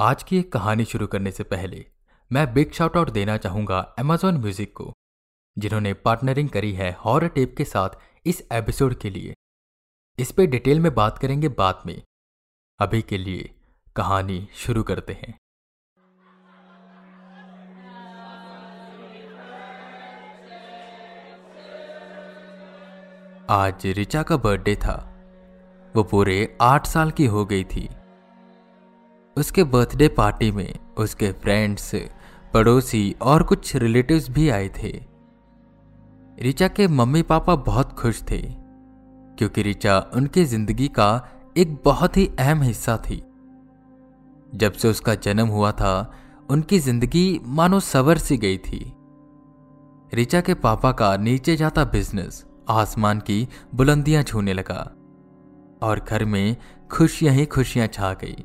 आज की एक कहानी शुरू करने से पहले, मैं बिग शाउट आउट देना चाहूँगा अमेजॉन म्यूज़िक को, जिन्होंने पार्टनरिंग करी है हॉर टेप के साथ इस एपिसोड के लिए। इस पे डिटेल में बात करेंगे बाद में। अभी के लिए कहानी शुरू करते हैं। आज रिचा का बर्थडे था। वो पूरे आठ साल की हो गई थी। उसके बर्थडे पार्टी में उसके फ्रेंड्स पड़ोसी और कुछ रिलेटिव्स भी आए थे। रिचा के मम्मी पापा बहुत खुश थे, क्योंकि रिचा उनकी ज़िंदगी का एक बहुत ही अहम हिस्सा थी। जब से उसका जन्म हुआ था, उनकी ज़िंदगी मानो सवर सी गई थी। रिचा के पापा का नीचे जाता बिज़नेस आसमान की बुलंदियाँ छूने लगा, और घर में खुशियाँ ही खुशियाँ छा गई।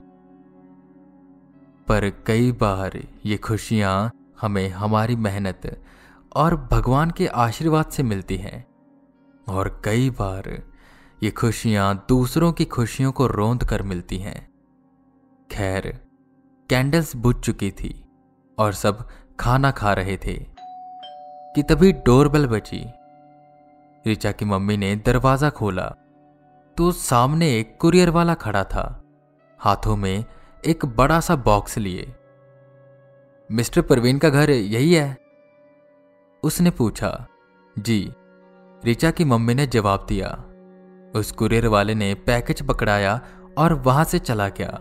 पर कई बार ये खुशियाँ हमें हमारी मेहनत और भगवान के आशीर्वाद से मिलती हैं। और कई बार ये खुशियाँ दूसरों की खुशियों को रोंद कर मिलती हैं। खैर, कैंडल्स बुझ चुकी थी और सब खाना खा रहे थे कि तभी डोरबेल बची रिचा की मम्मी ने दरवाज़ा खोला तो सामने एक कुरियर वाला खड़ा था। हाथों में एक बड़ा सा बॉक्स लिए। मिस्टर परवीन का घर यही है? उसने पूछा। जी रिचा की मम्मी ने जवाब दिया। उस कुरियर वाले ने पैकेज पकड़ाया और वहाँ से चला गया।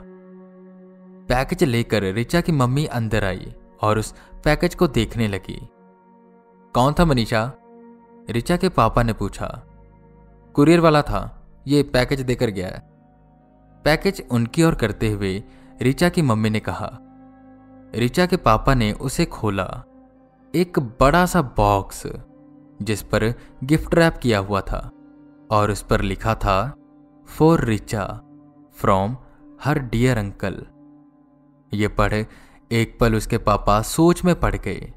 पैकेज लेकर रिचा की मम्मी अंदर आई और उस पैकेज को देखने लगी। कौन था मनीषा? रिचा के पापा ने पूछा। कुरियर वाला था। ये पैकेज देकर गया पैकेज उनकी ओर करते हुए रिचा की मम्मी ने कहा। रिचा के पापा ने उसे खोला। एक बड़ा सा बॉक्स, जिस पर गिफ्ट रैप किया हुआ था, और उस पर लिखा था for Richa from her dear uncle ये पढ़ एक पल उसके पापा सोच में पड़ गए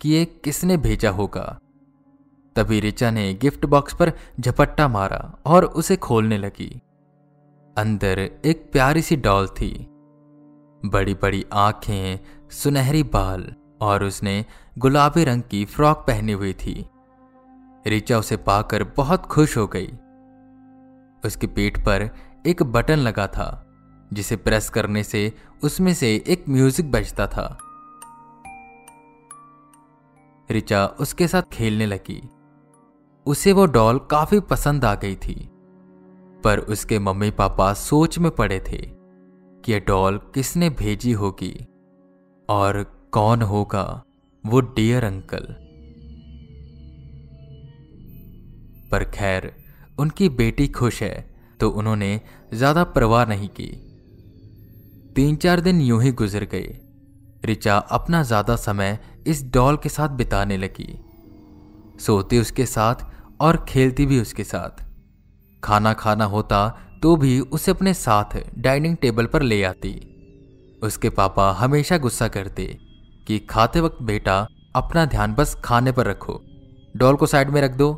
कि ये किसने भेजा होगा। तभी रिचा ने गिफ्ट बॉक्स पर झपट्टा मारा और उसे खोलने लगी। अंदर एक प्यारी सी डॉल थी। बड़ी बड़ी आँखें, सुनहरी बाल और उसने गुलाबी रंग की फ्रॉक पहनी हुई थी। रिचा उसे पाकर बहुत खुश हो गई। उसकी पीठ पर एक बटन लगा था, जिसे प्रेस करने से उसमें से एक म्यूज़िक बजता था। रिचा उसके साथ खेलने लगी। उसे वो डॉल काफ़ी पसंद आ गई थी। पर उसके मम्मी पापा सोच में पड़े थे कि यह डॉल किसने भेजी होगी और कौन होगा वो डियर अंकल। पर खैर, उनकी बेटी खुश है तो उन्होंने ज़्यादा परवाह नहीं की। तीन चार दिन यूँ ही गुजर गए। रिचा अपना ज़्यादा समय इस डॉल के साथ बिताने लगी। सोती उसके साथ और खेलती भी उसके साथ। खाना खाना होता तो भी उसे अपने साथ डाइनिंग टेबल पर ले आती। उसके पापा हमेशा गुस्सा करते कि खाते वक्त बेटा अपना ध्यान बस खाने पर रखो, डॉल को साइड में रख दो।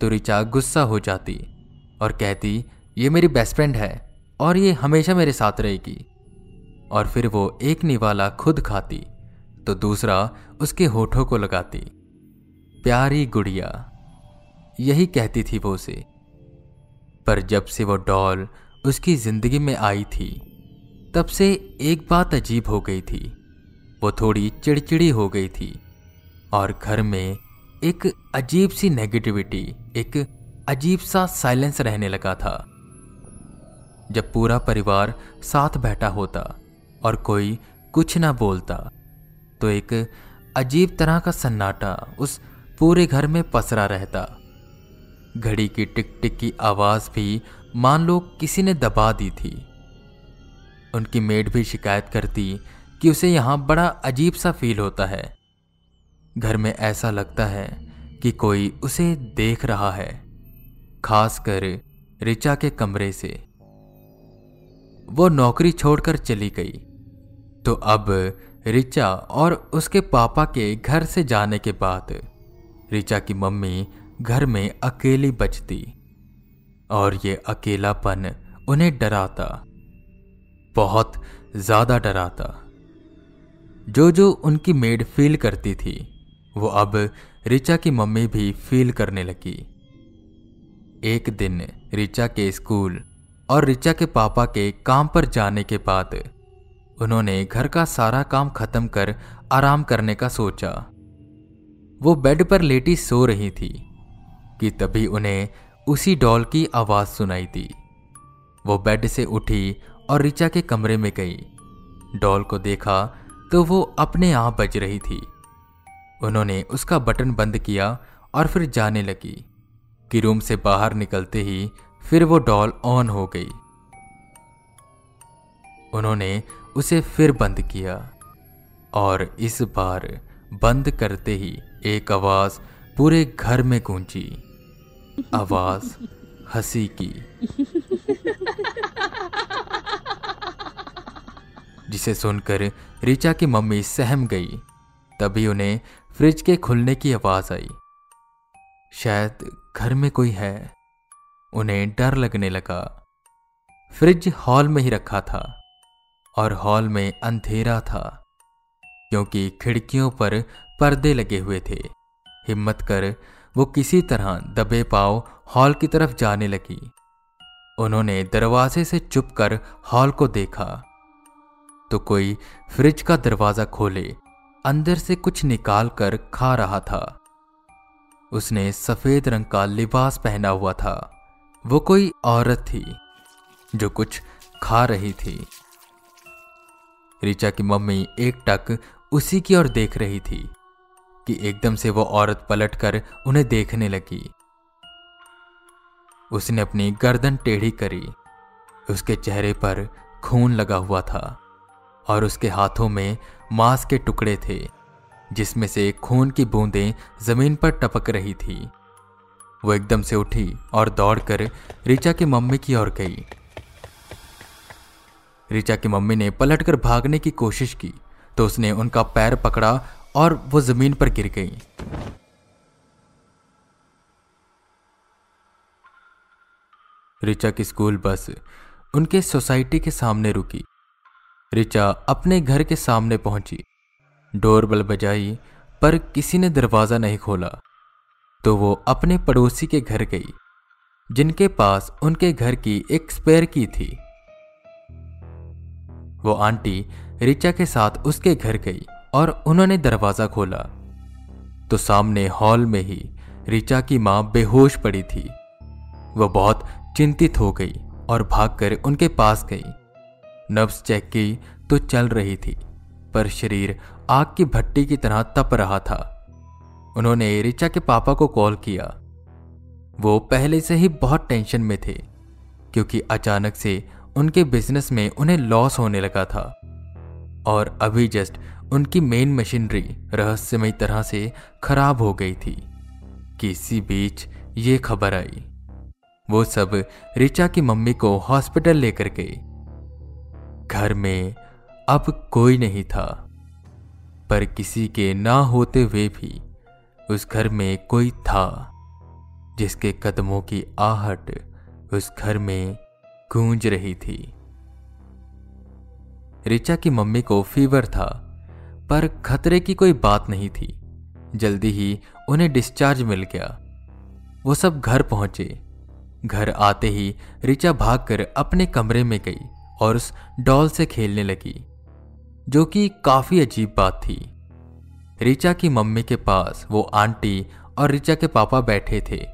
तो रिचा गुस्सा हो जाती और कहती, ये मेरी बेस्ट फ्रेंड है और ये हमेशा मेरे साथ रहेगी। और फिर वो एक निवाला खुद खाती तो दूसरा उसके होठों को लगाती। प्यारी गुड़िया, यही कहती थी वो उसे। पर जब से वो डॉल उसकी ज़िंदगी में आई थी, तब से एक बात अजीब हो गई थी। वो थोड़ी चिड़चिड़ी हो गई थी और घर में एक अजीब सी नेगेटिविटी एक अजीब सा साइलेंस रहने लगा था। जब पूरा परिवार साथ बैठा होता और कोई कुछ ना बोलता तो एक अजीब तरह का सन्नाटा उस पूरे घर में पसरा रहता। घड़ी की टिक टिक की आवाज़ भी मान लो किसी ने दबा दी थी। उनकी मेड भी शिकायत करती कि उसे यहाँ बड़ा अजीब सा फील होता है। घर में ऐसा लगता है कि कोई उसे देख रहा है, खासकर रिचा के कमरे से। वो नौकरी छोड़कर चली गई। तो अब रिचा और उसके पापा के घर से जाने के बाद रिचा की मम्मी घर में अकेली बचती, और ये अकेलापन उन्हें डराता, बहुत ज़्यादा डराता। जो जो उनकी मेड फील करती थी। वो अब रिचा की मम्मी भी फील करने लगी। एक दिन रिचा के स्कूल और रिचा के पापा के काम पर जाने के बाद उन्होंने घर का सारा काम खत्म कर आराम करने का सोचा। वो बेड पर लेटी सो रही थी। कि तभी उन्हें उसी डॉल की आवाज़ सुनाई दी। वो बेड से उठी और रिचा के कमरे में गई। डॉल को देखा तो वो अपने आप बज रही थी। उन्होंने उसका बटन बंद किया और फिर जाने लगी। कि रूम से बाहर निकलते ही फिर वो डॉल ऑन हो गई। उन्होंने उसे फिर बंद किया और इस बार बंद करते ही एक आवाज़ पूरे घर में गूंजी। आवाज़ हँसी की। जिसे सुनकर रिचा की मम्मी सहम गई, तभी उन्हें फ्रिज के खुलने की आवाज़ आई। शायद घर में कोई है। उन्हें डर लगने लगा। फ्रिज हॉल में ही रखा था और हॉल में अंधेरा था, क्योंकि खिड़कियों पर पर्दे लगे हुए थे। हिम्मत कर वो किसी तरह दबे पाव हॉल की तरफ़ जाने लगी। उन्होंने दरवाजे से चुप कर हॉल को देखा। तो कोई फ्रिज का दरवाज़ा खोले, अंदर से कुछ निकाल कर खा रहा था। उसने सफ़ेद रंग का लिबास पहना हुआ था। वो कोई औरत थी, जो कुछ खा रही थी। रिचा की मम्मी एक टक उसी की ओर देख रही थी। कि एकदम से वो औरत पलटकर उन्हें देखने लगी। उसने अपनी गर्दन टेढ़ी करी। उसके चेहरे पर खून लगा हुआ था और उसके हाथों में मांस के टुकड़े थे, जिसमें से खून की बूंदें ज़मीन पर टपक रही थी। वो एकदम से उठी और दौड़कर रिचा की मम्मी की ओर गई। रिचा की मम्मी ने पलटकर भागने की कोशिश की तो उसने उनका पैर पकड़ा और वो ज़मीन पर गिर गई। रिचा की स्कूल बस उनके सोसाइटी के सामने रुकी। रिचा अपने घर के सामने पहुँची। डोरबेल बजाई, पर किसी ने दरवाज़ा नहीं खोला। तो वो अपने पड़ोसी के घर गई, जिनके पास उनके घर की एक स्पेयर की थी। वो आंटी रिचा के साथ उसके घर गई। और उन्होंने दरवाज़ा खोला। तो सामने हॉल में ही रिचा की माँ बेहोश पड़ी थी। वह बहुत चिंतित हो गई और भागकर उनके पास गई। नब्स चेक की तो चल रही थी, पर शरीर आग की भट्टी की तरह तप रहा था। उन्होंने रिचा के पापा को कॉल किया। वो पहले से ही बहुत टेंशन में थे, क्योंकि अचानक से उनके बिज़नेस में उन्हें लॉस होने लगा था। और अभी जस्ट उनकी मेन मशीनरी रहस्यमय तरह से खराब हो गई थी। कि इसी बीच ये खबर आई। वो सब रिचा की मम्मी को हॉस्पिटल लेकर गई। घर में अब कोई नहीं था। पर किसी के ना होते हुए भी उस घर में कोई था, जिसके कदमों की आहट उस घर में गूंज रही थी। रिचा की मम्मी को फीवर था। पर खतरे की कोई बात नहीं थी। जल्दी ही उन्हें डिस्चार्ज मिल गया। वो सब घर पहुँचे। घर आते ही रिचा भागकर अपने कमरे में गई और उस डॉल से खेलने लगी, जो कि काफ़ी अजीब बात थी। रिचा की मम्मी के पास वो आंटी और रिचा के पापा बैठे थे।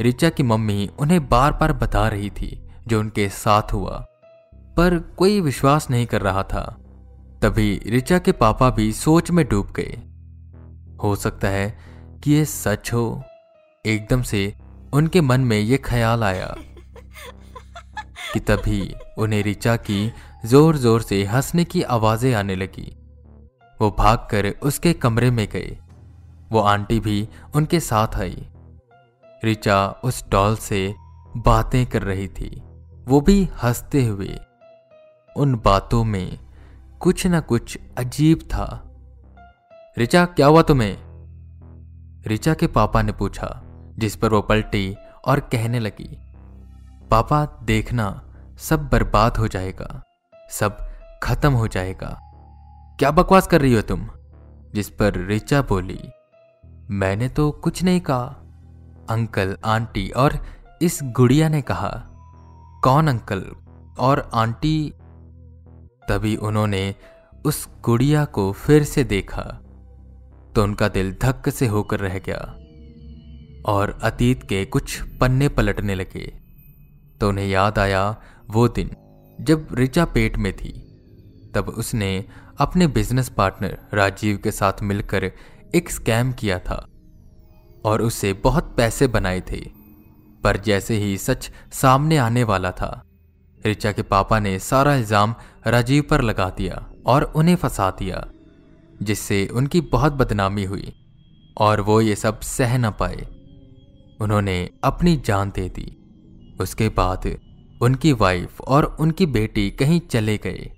रिचा की मम्मी उन्हें बार बार बता रही थी, जो उनके साथ हुआ, पर कोई विश्वास नहीं कर रहा था। तभी रिचा के पापा भी सोच में डूब गए। हो सकता है कि यह सच हो। एकदम से उनके मन में यह ख्याल आया कि तभी उन्हें रिचा की ज़ोर ज़ोर से हंसने की आवाज़ें आने लगी। वो भागकर उसके कमरे में गए। वो आंटी भी उनके साथ आई। रिचा उस डॉल से बातें कर रही थी। वो भी हँसते हुए। उन बातों में कुछ ना कुछ अजीब था। रिचा, क्या हुआ तुम्हें? रिचा के पापा ने पूछा, जिस पर वो पलटी और कहने लगी, पापा, देखना, सब बर्बाद हो जाएगा, सब खत्म हो जाएगा। क्या बकवास कर रही हो तुम? जिस पर रिचा बोली, मैंने तो कुछ नहीं कहा। अंकल, आंटी और इस गुड़िया ने कहा, कौन अंकल और आंटी तभी उन्होंने उस गुड़िया को फिर से देखा तो उनका दिल धक्क से होकर रह गया और अतीत के कुछ पन्ने पलटने लगे। तो उन्हें याद आया वो दिन जब रिचा पेट में थी, तब उसने अपने बिज़नेस पार्टनर राजीव के साथ मिलकर एक स्कैम किया था और उससे बहुत पैसे बनाए थे, पर जैसे ही सच सामने आने वाला था रिचा के पापा ने सारा इल्ज़ाम राजीव पर लगा दिया और उन्हें फंसा दिया, जिससे उनकी बहुत बदनामी हुई और वो ये सब सह न पाए। उन्होंने अपनी जान दे दी। उसके बाद उनकी वाइफ और उनकी बेटी कहीं चले गए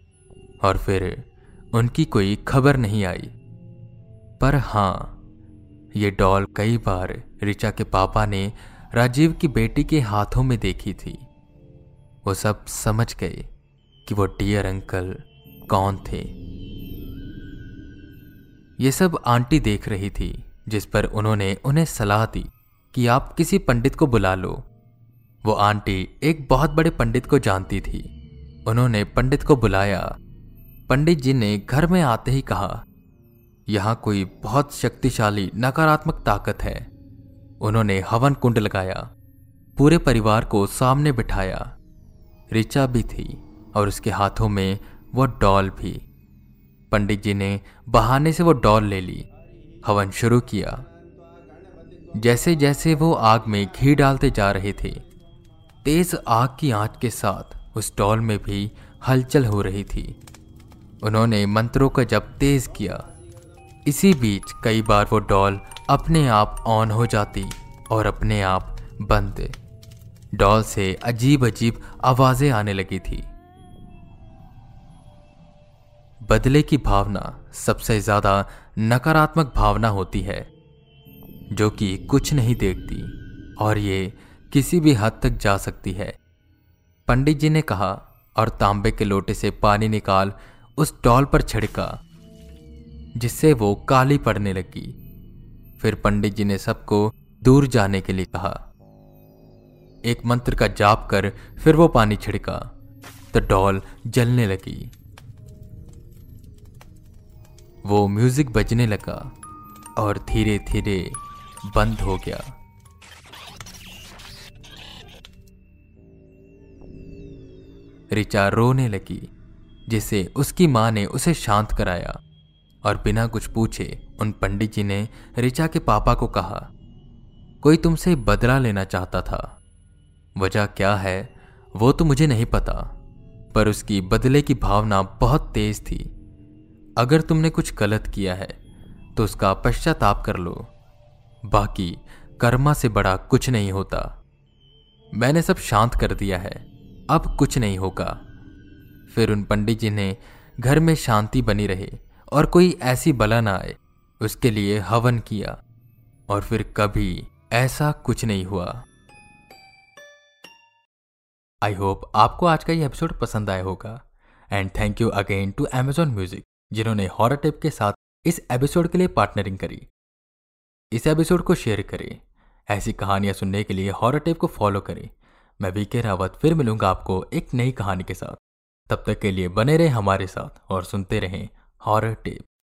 और फिर उनकी कोई खबर नहीं आई। पर हाँ ये डॉल कई बार रिचा के पापा ने राजीव की बेटी के हाथों में देखी थी। वो सब समझ गए कि वो डियर अंकल कौन थे। ये सब आंटी देख रही थी, जिस पर उन्होंने उन्हें सलाह दी कि आप किसी पंडित को बुला लो। वो आंटी एक बहुत बड़े पंडित को जानती थी। उन्होंने पंडित को बुलाया। पंडित जी ने घर में आते ही कहा, यहाँ कोई बहुत शक्तिशाली, नकारात्मक ताकत है। उन्होंने हवन कुंड लगाया। पूरे परिवार को सामने बिठाया। रिचा भी थी और उसके हाथों में वो डॉल भी। पंडित जी ने बहाने से वो डॉल ले ली। हवन शुरू किया। जैसे जैसे वो आग में घी डालते जा रहे थे, तेज आग की आँच के साथ उस डॉल में भी हलचल हो रही थी। उन्होंने मंत्रों का जब तेज किया। इसी बीच कई बार वो डॉल अपने आप ऑन हो जाती और अपने आप बंद। डॉल से अजीब अजीब आवाज़ें आने लगी थी। बदले की भावना सबसे ज़्यादा नकारात्मक भावना होती है, जो कि कुछ नहीं देखती, और ये किसी भी हद तक जा सकती है। पंडित जी ने कहा, और तांबे के लोटे से पानी निकाल उस डॉल पर छिड़का, जिससे वो काली पड़ने लगी। फिर पंडित जी ने सबको दूर जाने के लिए कहा। एक मंत्र का जाप कर फिर वो पानी छिड़का। तो डॉल जलने लगी। वो म्यूज़िक बजने लगा और धीरे धीरे बंद हो गया। रिचा रोने लगी, जिसे उसकी माँ ने उसे शांत कराया और बिना कुछ पूछे उन पंडित जी ने रिचा के पापा को कहा, कोई तुमसे बदला लेना चाहता था? वजह क्या है, वो तो मुझे नहीं पता, पर उसकी बदले की भावना बहुत तेज थी। अगर तुमने कुछ गलत किया है तो उसका पश्चाताप कर लो। बाकी कर्मा से बड़ा कुछ नहीं होता। मैंने सब शांत कर दिया है, अब कुछ नहीं होगा। फिर उन पंडित जी ने घर में शांति बनी रहे और कोई ऐसी बला ना आए, उसके लिए हवन किया, और फिर कभी ऐसा कुछ नहीं हुआ। आई होप आपको आज का ये एपिसोड पसंद आया होगा। And thank you again to Amazon music जिन्होंने हॉरर टिप के साथ इस एपिसोड के लिए पार्टनरिंग करी। इस एपिसोड को शेयर करें। ऐसी कहानियाँ सुनने के लिए हॉरर टिप को फॉलो करें। मैं वी के रावत फिर मिलूँगा आपको एक नई कहानी के साथ। तब तक के लिए बने रहे हमारे साथ और सुनते रहें हॉरर टेप